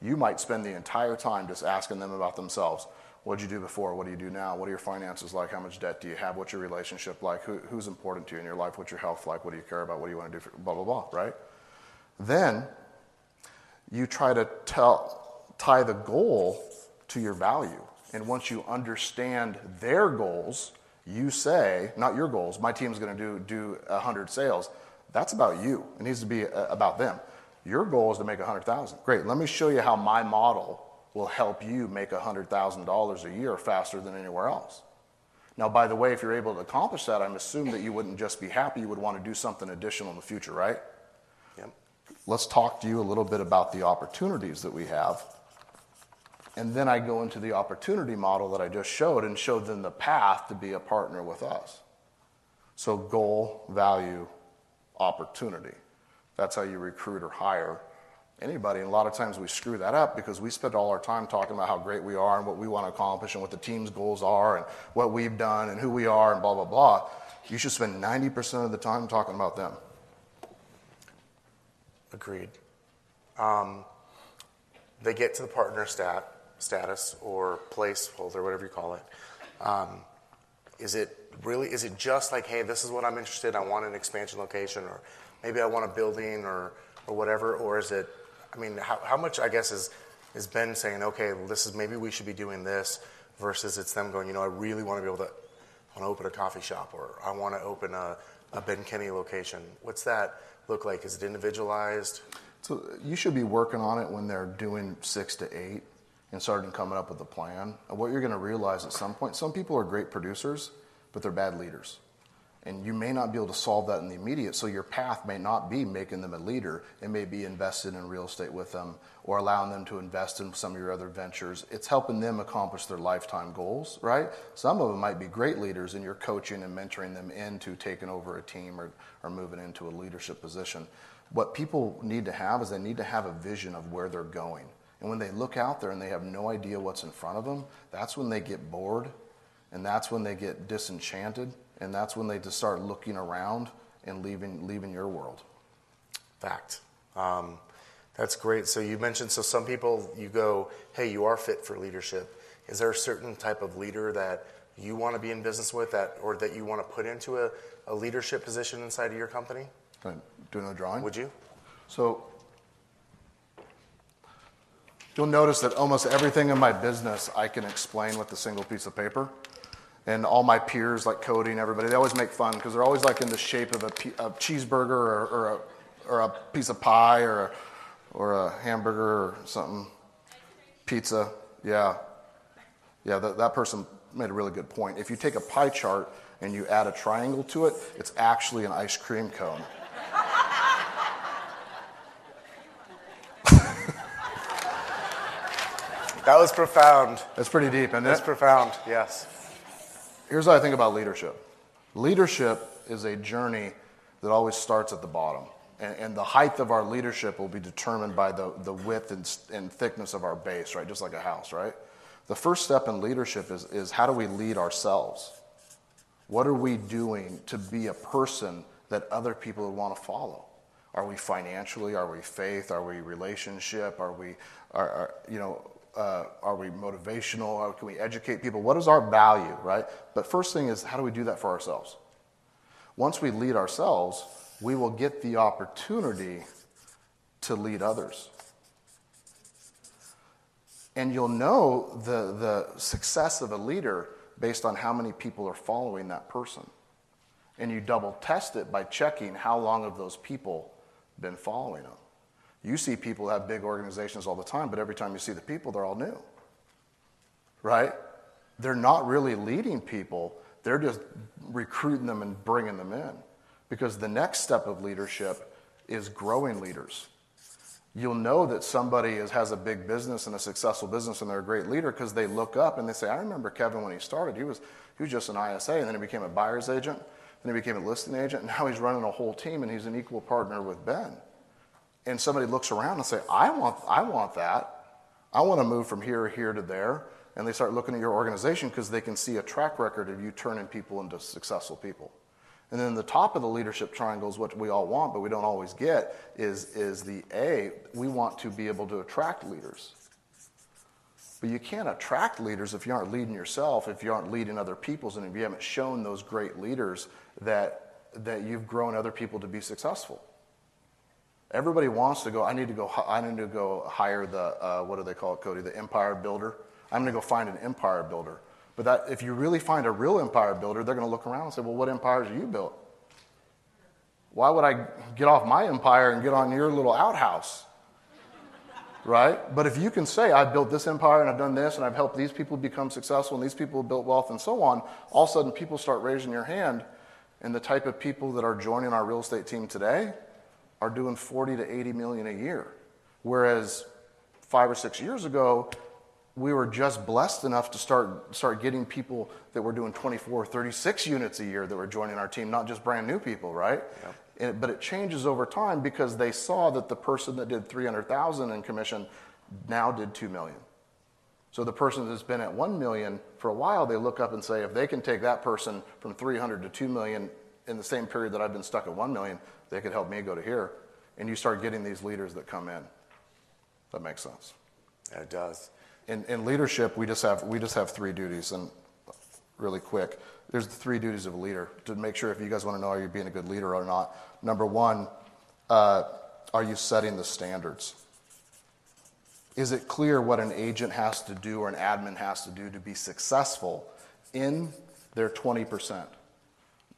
You might spend the entire time just asking them about themselves. What did you do before? What do you do now? What are your finances like? How much debt do you have? What's your relationship like? Who, who's important to you in your life? What's your health like? What do you care about? What do you want to do? For, blah, blah, blah, right? Then you try to tell, tie the goal to your value. And once you understand their goals, you say, not your goals, my team's going to do, do 100 sales. That's about you. It needs to be uh, about them. Your goal is to make 100,000. Great. Let me show you how my model will help you make $100,000 a year faster than anywhere else. Now, by the way, if you're able to accomplish that, I'm assuming that you wouldn't just be happy, you would want to do something additional in the future, right? Yep. Let's talk to you a little bit about the opportunities that we have. And then I go into the opportunity model that I just showed and showed them the path to be a partner with us. So, goal, value, opportunity. That's how you recruit or hire anybody. And a lot of times we screw that up because we spend all our time talking about how great we are and what we want to accomplish and what the team's goals are and what we've done and who we are and blah, blah, blah. You should spend 90% of the time talking about them. Agreed. Um, they get to the partner stat, status or placeholder, whatever you call it. Um, is it really, is it just like, hey, this is what I'm interested in, I want an expansion location, or maybe I want a building or, or whatever, or is it I mean, how, how much, I guess, is, is Ben saying, okay, this is maybe we should be doing this versus it's them going, you know, I really want to be able to, want to open a coffee shop or I want to open a, a Ben Kinney location. What's that look like? Is it individualized? So you should be working on it when they're doing six to eight and starting coming up with a plan. And what you're going to realize at some point, some people are great producers, but they're bad leaders. And you may not be able to solve that in the immediate, so your path may not be making them a leader. It may be invested in real estate with them or allowing them to invest in some of your other ventures. It's helping them accomplish their lifetime goals, right? Some of them might be great leaders, and you're coaching and mentoring them into taking over a team or, or moving into a leadership position. What people need to have is they need to have a vision of where they're going. And when they look out there and they have no idea what's in front of them, that's when they get bored and that's when they get disenchanted and that's when they just start looking around and leaving leaving your world. Fact. Um, that's great. So you mentioned so some people you go, hey, you are fit for leadership. Is there a certain type of leader that you want to be in business with that or that you want to put into a, a leadership position inside of your company? Do another drawing? Would you? So you'll notice that almost everything in my business I can explain with a single piece of paper and all my peers, like Cody and everybody, they always make fun because they're always like in the shape of a, a cheeseburger or, or, a, or a piece of pie or a, or a hamburger or something. Pizza, yeah. Yeah, that, that person made a really good point. If you take a pie chart and you add a triangle to it, it's actually an ice cream cone. that was profound. That's pretty deep, isn't That's it? profound, yes. Here's what I think about leadership leadership is a journey that always starts at the bottom. And, and the height of our leadership will be determined by the, the width and, and thickness of our base, right? Just like a house, right? The first step in leadership is, is how do we lead ourselves? What are we doing to be a person that other people would want to follow? Are we financially? Are we faith? Are we relationship? Are we, are, are you know, uh, are we motivational? Can we educate people? What is our value, right? But first thing is, how do we do that for ourselves? Once we lead ourselves, we will get the opportunity to lead others. And you'll know the, the success of a leader based on how many people are following that person. And you double test it by checking how long have those people been following them. You see people have big organizations all the time, but every time you see the people, they're all new. Right? They're not really leading people, they're just recruiting them and bringing them in. Because the next step of leadership is growing leaders. You'll know that somebody is, has a big business and a successful business and they're a great leader because they look up and they say, I remember Kevin when he started. He was, he was just an ISA and then he became a buyer's agent, then he became a listing agent, and now he's running a whole team and he's an equal partner with Ben and somebody looks around and say, I want, I want that. I want to move from here, here to there. And they start looking at your organization because they can see a track record of you turning people into successful people. And then the top of the leadership triangle is what we all want, but we don't always get, is, is the A, we want to be able to attract leaders. But you can't attract leaders if you aren't leading yourself, if you aren't leading other people's, and if you haven't shown those great leaders that, that you've grown other people to be successful. Everybody wants to go. I need to go. I need to go hire the uh, what do they call it, Cody? The empire builder. I'm going to go find an empire builder. But that, if you really find a real empire builder, they're going to look around and say, "Well, what empires are you built? Why would I get off my empire and get on your little outhouse?" right? But if you can say, I've built this empire and I've done this and I've helped these people become successful and these people have built wealth and so on, all of a sudden people start raising your hand. And the type of people that are joining our real estate team today, are doing 40 to 80 million a year. Whereas five or six years ago, we were just blessed enough to start, start getting people that were doing 24, 36 units a year that were joining our team, not just brand new people, right? Yep. But it changes over time because they saw that the person that did 300,000 in commission now did 2 million. So the person that's been at 1 million for a while, they look up and say, if they can take that person from 300 to 2 million in the same period that I've been stuck at 1 million, they could help me go to here. And you start getting these leaders that come in. That makes sense. It does. In, in leadership, we just, have, we just have three duties. And really quick, there's the three duties of a leader to make sure if you guys want to know are you being a good leader or not. Number one, uh, are you setting the standards? Is it clear what an agent has to do or an admin has to do to be successful in their 20%?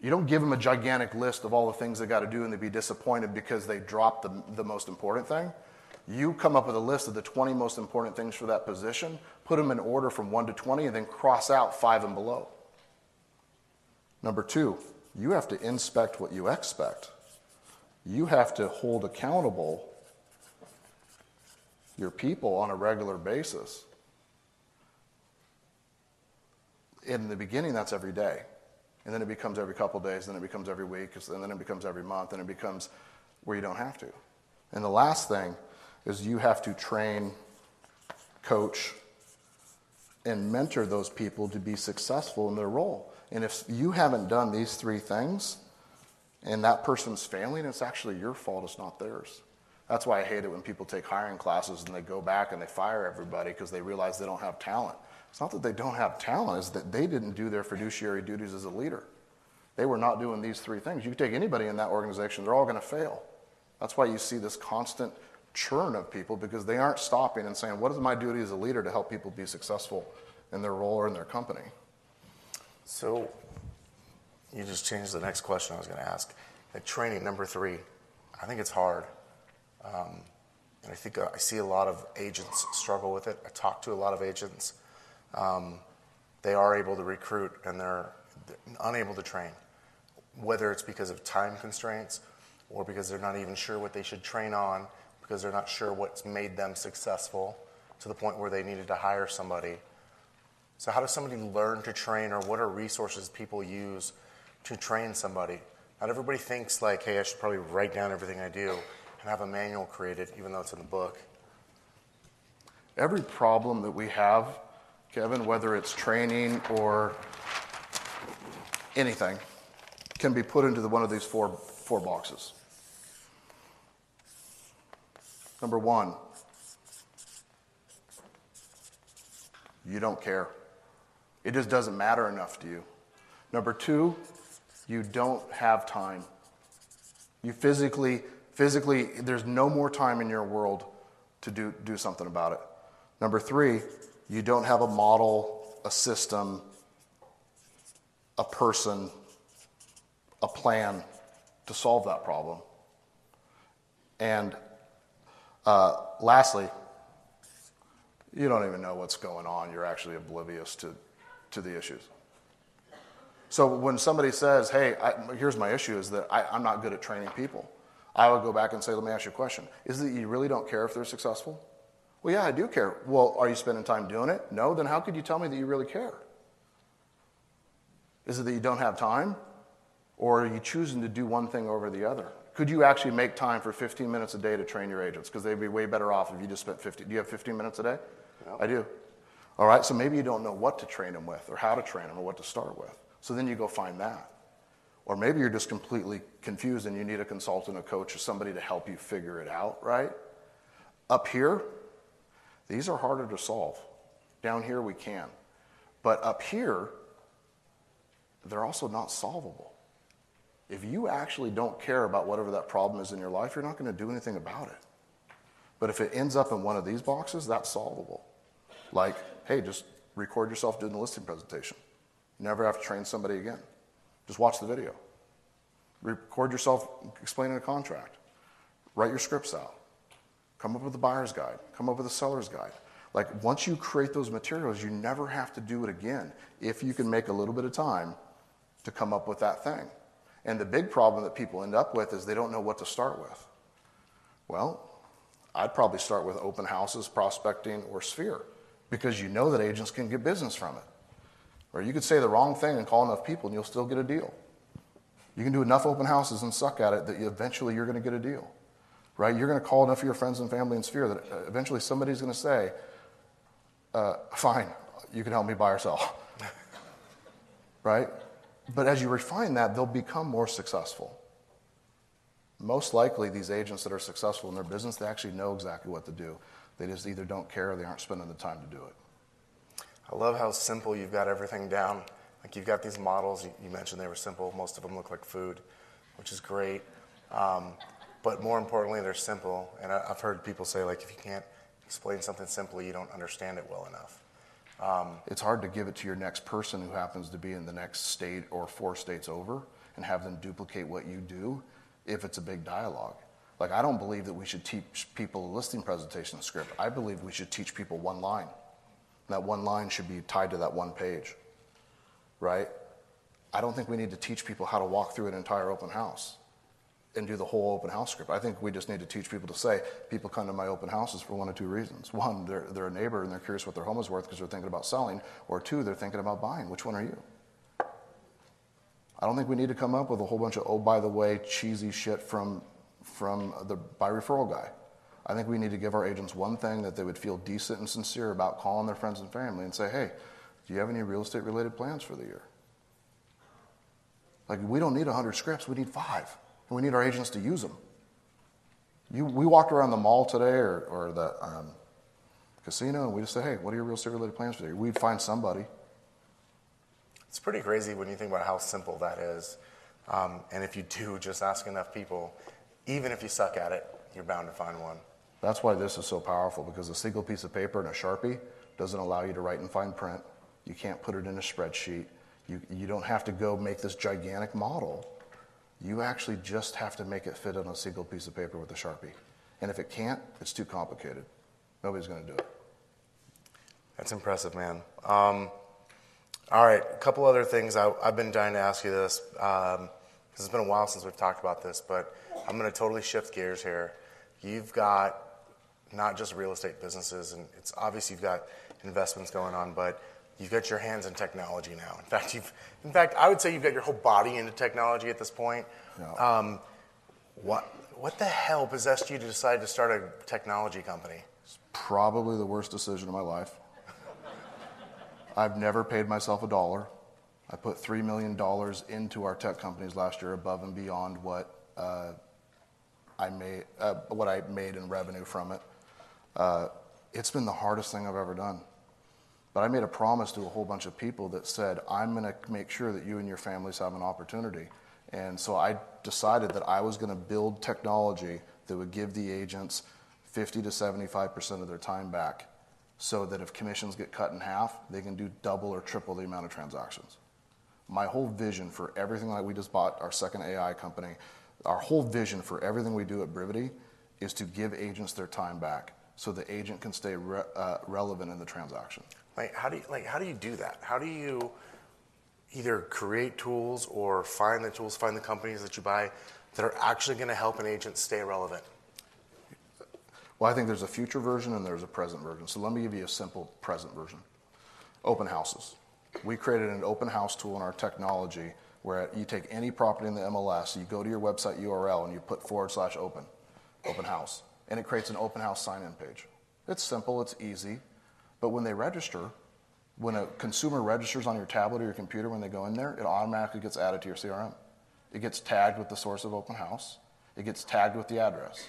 You don't give them a gigantic list of all the things they got to do and they'd be disappointed because they dropped the, the most important thing. You come up with a list of the 20 most important things for that position, put them in order from 1 to 20, and then cross out 5 and below. Number two, you have to inspect what you expect. You have to hold accountable your people on a regular basis. In the beginning, that's every day. And then it becomes every couple days, then it becomes every week, and then it becomes every month, and it becomes where you don't have to. And the last thing is you have to train, coach, and mentor those people to be successful in their role. And if you haven't done these three things and that person's failing, it's actually your fault, it's not theirs. That's why I hate it when people take hiring classes and they go back and they fire everybody because they realize they don't have talent. It's not that they don't have talent, it's that they didn't do their fiduciary duties as a leader. They were not doing these three things. You take anybody in that organization, they're all going to fail. That's why you see this constant churn of people because they aren't stopping and saying, What is my duty as a leader to help people be successful in their role or in their company? So, you just changed the next question I was going to ask. Like training, number three, I think it's hard. Um, and I think uh, I see a lot of agents struggle with it. I talk to a lot of agents um, they are able to recruit and they're unable to train, whether it's because of time constraints or because they're not even sure what they should train on, because they're not sure what's made them successful to the point where they needed to hire somebody. So, how does somebody learn to train, or what are resources people use to train somebody? Not everybody thinks like, hey, I should probably write down everything I do and have a manual created, even though it's in the book. Every problem that we have Kevin, whether it's training or anything can be put into the, one of these four, four boxes. Number one, you don't care. It just doesn't matter enough to you. Number two, you don't have time. You physically, physically, there's no more time in your world to do, do something about it. Number three, you don't have a model, a system, a person, a plan to solve that problem. And uh, lastly, you don't even know what's going on. You're actually oblivious to, to the issues. So when somebody says, hey, I, here's my issue, is that I, I'm not good at training people, I would go back and say, let me ask you a question. Is it you really don't care if they're successful? Well, yeah, I do care. Well, are you spending time doing it? No, then how could you tell me that you really care? Is it that you don't have time? Or are you choosing to do one thing over the other? Could you actually make time for 15 minutes a day to train your agents? Because they'd be way better off if you just spent 50. Do you have 15 minutes a day? I do. All right, so maybe you don't know what to train them with, or how to train them, or what to start with. So then you go find that. Or maybe you're just completely confused and you need a consultant, a coach, or somebody to help you figure it out, right? Up here, these are harder to solve. Down here, we can. But up here, they're also not solvable. If you actually don't care about whatever that problem is in your life, you're not going to do anything about it. But if it ends up in one of these boxes, that's solvable. Like, hey, just record yourself doing the listing presentation. You never have to train somebody again. Just watch the video. Record yourself explaining a contract. Write your scripts out. Come up with a buyer's guide. Come up with a seller's guide. Like, once you create those materials, you never have to do it again if you can make a little bit of time to come up with that thing. And the big problem that people end up with is they don't know what to start with. Well, I'd probably start with open houses, prospecting, or sphere because you know that agents can get business from it. Or you could say the wrong thing and call enough people and you'll still get a deal. You can do enough open houses and suck at it that eventually you're going to get a deal. Right? You're going to call enough of your friends and family and sphere that uh, eventually somebody's going to say, uh, fine, you can help me buy or sell. right? But as you refine that, they'll become more successful. Most likely, these agents that are successful in their business, they actually know exactly what to do. They just either don't care or they aren't spending the time to do it. I love how simple you've got everything down. Like you've got these models, you mentioned they were simple. Most of them look like food, which is great. Um, but more importantly, they're simple. And I've heard people say, like, if you can't explain something simply, you don't understand it well enough. Um, it's hard to give it to your next person who happens to be in the next state or four states over and have them duplicate what you do if it's a big dialogue. Like, I don't believe that we should teach people a listing presentation script. I believe we should teach people one line. And that one line should be tied to that one page, right? I don't think we need to teach people how to walk through an entire open house and do the whole open house script. I think we just need to teach people to say, people come to my open houses for one of two reasons. One, they're, they're a neighbor and they're curious what their home is worth because they're thinking about selling, or two, they're thinking about buying. Which one are you? I don't think we need to come up with a whole bunch of, oh, by the way, cheesy shit from, from the buy referral guy. I think we need to give our agents one thing that they would feel decent and sincere about calling their friends and family and say, hey, do you have any real estate related plans for the year? Like, we don't need 100 scripts, we need five. And we need our agents to use them. You, we walked around the mall today or, or the um, casino and we just said, hey, what are your real estate related plans for year? We'd find somebody. It's pretty crazy when you think about how simple that is. Um, and if you do just ask enough people, even if you suck at it, you're bound to find one. That's why this is so powerful because a single piece of paper and a Sharpie doesn't allow you to write in fine print. You can't put it in a spreadsheet. You, you don't have to go make this gigantic model. You actually just have to make it fit on a single piece of paper with a Sharpie. And if it can't, it's too complicated. Nobody's going to do it. That's impressive, man. Um, all right, a couple other things. I, have been dying to ask you this. Um, it's been a while since we've talked about this, but I'm going to totally shift gears here. You've got not just real estate businesses, and it's obvious you've got investments going on, but you've got your hands in technology now. In fact, you've, in fact, I would say you've got your whole body into technology at this point. Yeah. Um, what, what the hell possessed you to decide to start a technology company? It's probably the worst decision of my life. I've never paid myself a dollar. I put $3 million into our tech companies last year above and beyond what uh, uh, I made in revenue from it. Uh, it's been the hardest thing I've ever done. I made a promise to a whole bunch of people that said, "I'm going to make sure that you and your families have an opportunity." And so I decided that I was going to build technology that would give the agents 50 to 75% of their time back so that if commissions get cut in half, they can do double or triple the amount of transactions. My whole vision for everything that we just bought, our second AI company, our whole vision for everything we do at Brivity is to give agents their time back so the agent can stay uh, relevant in the transaction. Like how do you like how do you do that? How do you either create tools or find the tools, find the companies that you buy that are actually going to help an agent stay relevant? Well, I think there's a future version and there's a present version. So let me give you a simple present version. Open houses. We created an open house tool in our technology where you take any property in the MLS, you go to your website URL, and you put forward slash open, open house. And it creates an open house sign-in page. It's simple. It's easy. But when they register, when a consumer registers on your tablet or your computer when they go in there, it automatically gets added to your CRM. It gets tagged with the source of open house. It gets tagged with the address.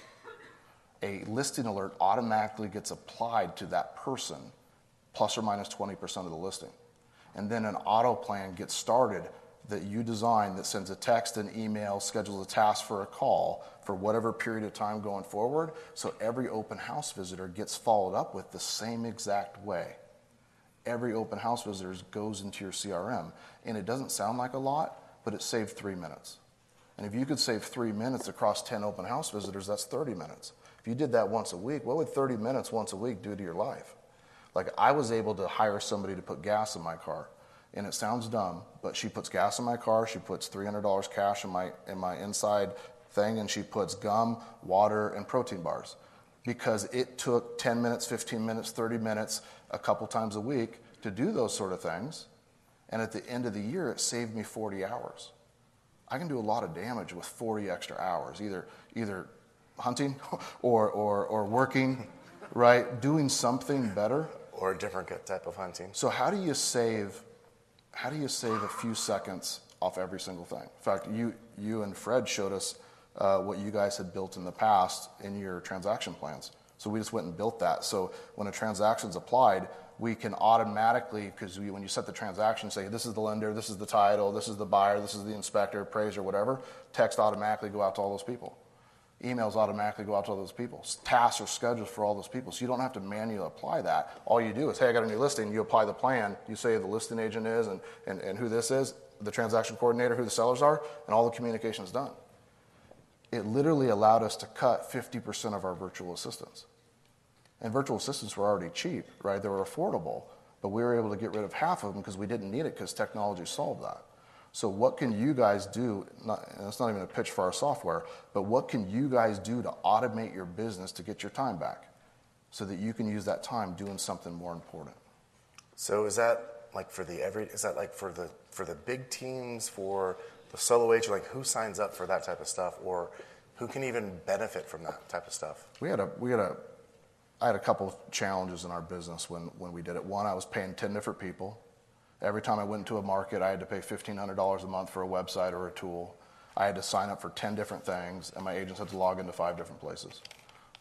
A listing alert automatically gets applied to that person, plus or minus 20% of the listing. And then an auto plan gets started that you design that sends a text, an email, schedules a task for a call for whatever period of time going forward. So every open house visitor gets followed up with the same exact way. Every open house visitor goes into your CRM. And it does not sound like a lot, but it saved three minutes. And if you could save three minutes across 10 open house visitors, that is 30 minutes. If you did that once a week, what would 30 minutes once a week do to your life? Like, I was able to hire somebody to put gas in my car. And it sounds dumb, but she puts gas in my car. She puts $300 cash in my in my inside thing, and she puts gum, water, and protein bars because it took 10 minutes, 15 minutes, 30 minutes a couple times a week to do those sort of things. And at the end of the year, it saved me 40 hours. I can do a lot of damage with 40 extra hours, either either hunting or or, or working, right, doing something better. Or a different type of hunting. So, how do you save How do you save a few seconds off every single thing? In fact, you, you and Fred showed us Uh, what you guys had built in the past in your transaction plans. So we just went and built that. So when a transaction's applied, we can automatically, because when you set the transaction, say, "This is the lender, this is the title, this is the buyer, this is the inspector, appraiser, whatever," text automatically go out to all those people. Emails automatically go out to all those people. Tasks are scheduled for all those people. So you do not have to manually apply that. All you do is, "Hey, I got a new listing." You apply the plan. You say the listing agent is and and who this is, the transaction coordinator, who the sellers are, and all the communication is done. It literally allowed us to cut 50% of our virtual assistants. And virtual assistants were already cheap, right? They were affordable. But we were able to get rid of half of them because we did not need it because technology solved that. So, what can you guys do? It is not even a pitch for our software, but what can you guys do to automate your business to get your time back so that you can use that time doing something more important? So, is that like for the every, is that like for the, for the big teams, for the solo agent? Like who signs up for that type of stuff? Or who can even benefit from that type of stuff? I had a we had a, I had a couple of challenges in our business when when we did it. One, I was paying 10 different people. Every time I went into a market, I had to pay $1,500 a month for a website or a tool. I had to sign up for 10 different things, and my agents had to log into five different places.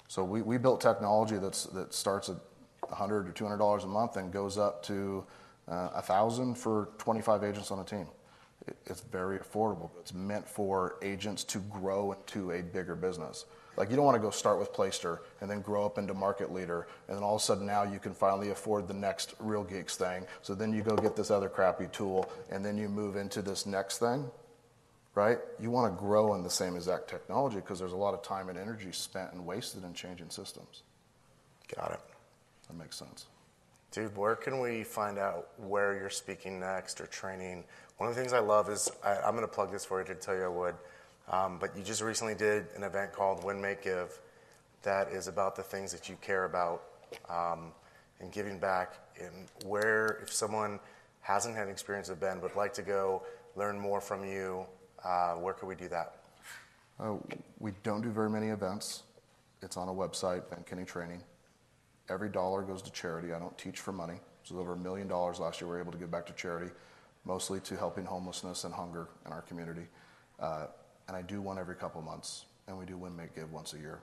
So we we built technology that's, that starts at 100 or $200 a month and goes up to uh, 1,000 for 25 agents on a team. It's very affordable. It's meant for agents to grow into a bigger business. Like you don't want to go start with Placester and then grow up into market leader. And then all of a sudden, now you can finally afford the next Real Geeks thing. So then you go get this other crappy tool, and then you move into this next thing, right? You want to grow in the same exact technology because there's a lot of time and energy spent and wasted in changing systems. Got it. That makes sense. Dude, where can we find out where you're speaking next or training? One of the things I love is I'm going to plug this for you to tell you I would. Um, but you just recently did an event called Win Make Give that is about the things that you care about um, and giving back. And where, if someone hasn't had experience with Ben would like to go learn more from you, uh, where could we do that? Uh, we don't do very many events. It's on a website, Ben Kinney Training. Every dollar goes to charity. I don't teach for money. So over a $1 million last year we were able to give back to charity. Mostly to helping homelessness and hunger in our community. Uh, and I do one every couple months, and we do Win Make Give once a year.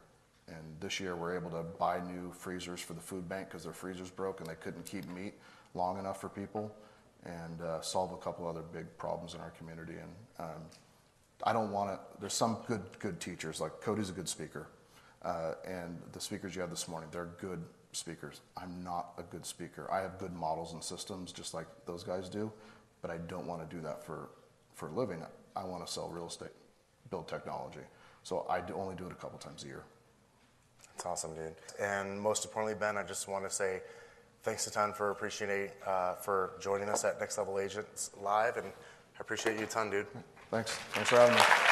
And this year we're able to buy new freezers for the food bank because their freezers broke and they couldn't keep meat long enough for people, and uh, solve a couple other big problems in our community. And um, I don't want to. There's some good good teachers like Cody's a good speaker, uh, and the speakers you had this morning they're good speakers. I'm not a good speaker. I have good models and systems just like those guys do, but I don't want to do that for for a living. I want to sell real estate, build technology. So I do only do it a couple times a year. That's awesome, dude. And most importantly, Ben, I just want to say thanks a ton for appreciating uh, for joining us at Next Level Agents Live, and I appreciate you a ton, dude. Thanks. Thanks for having me.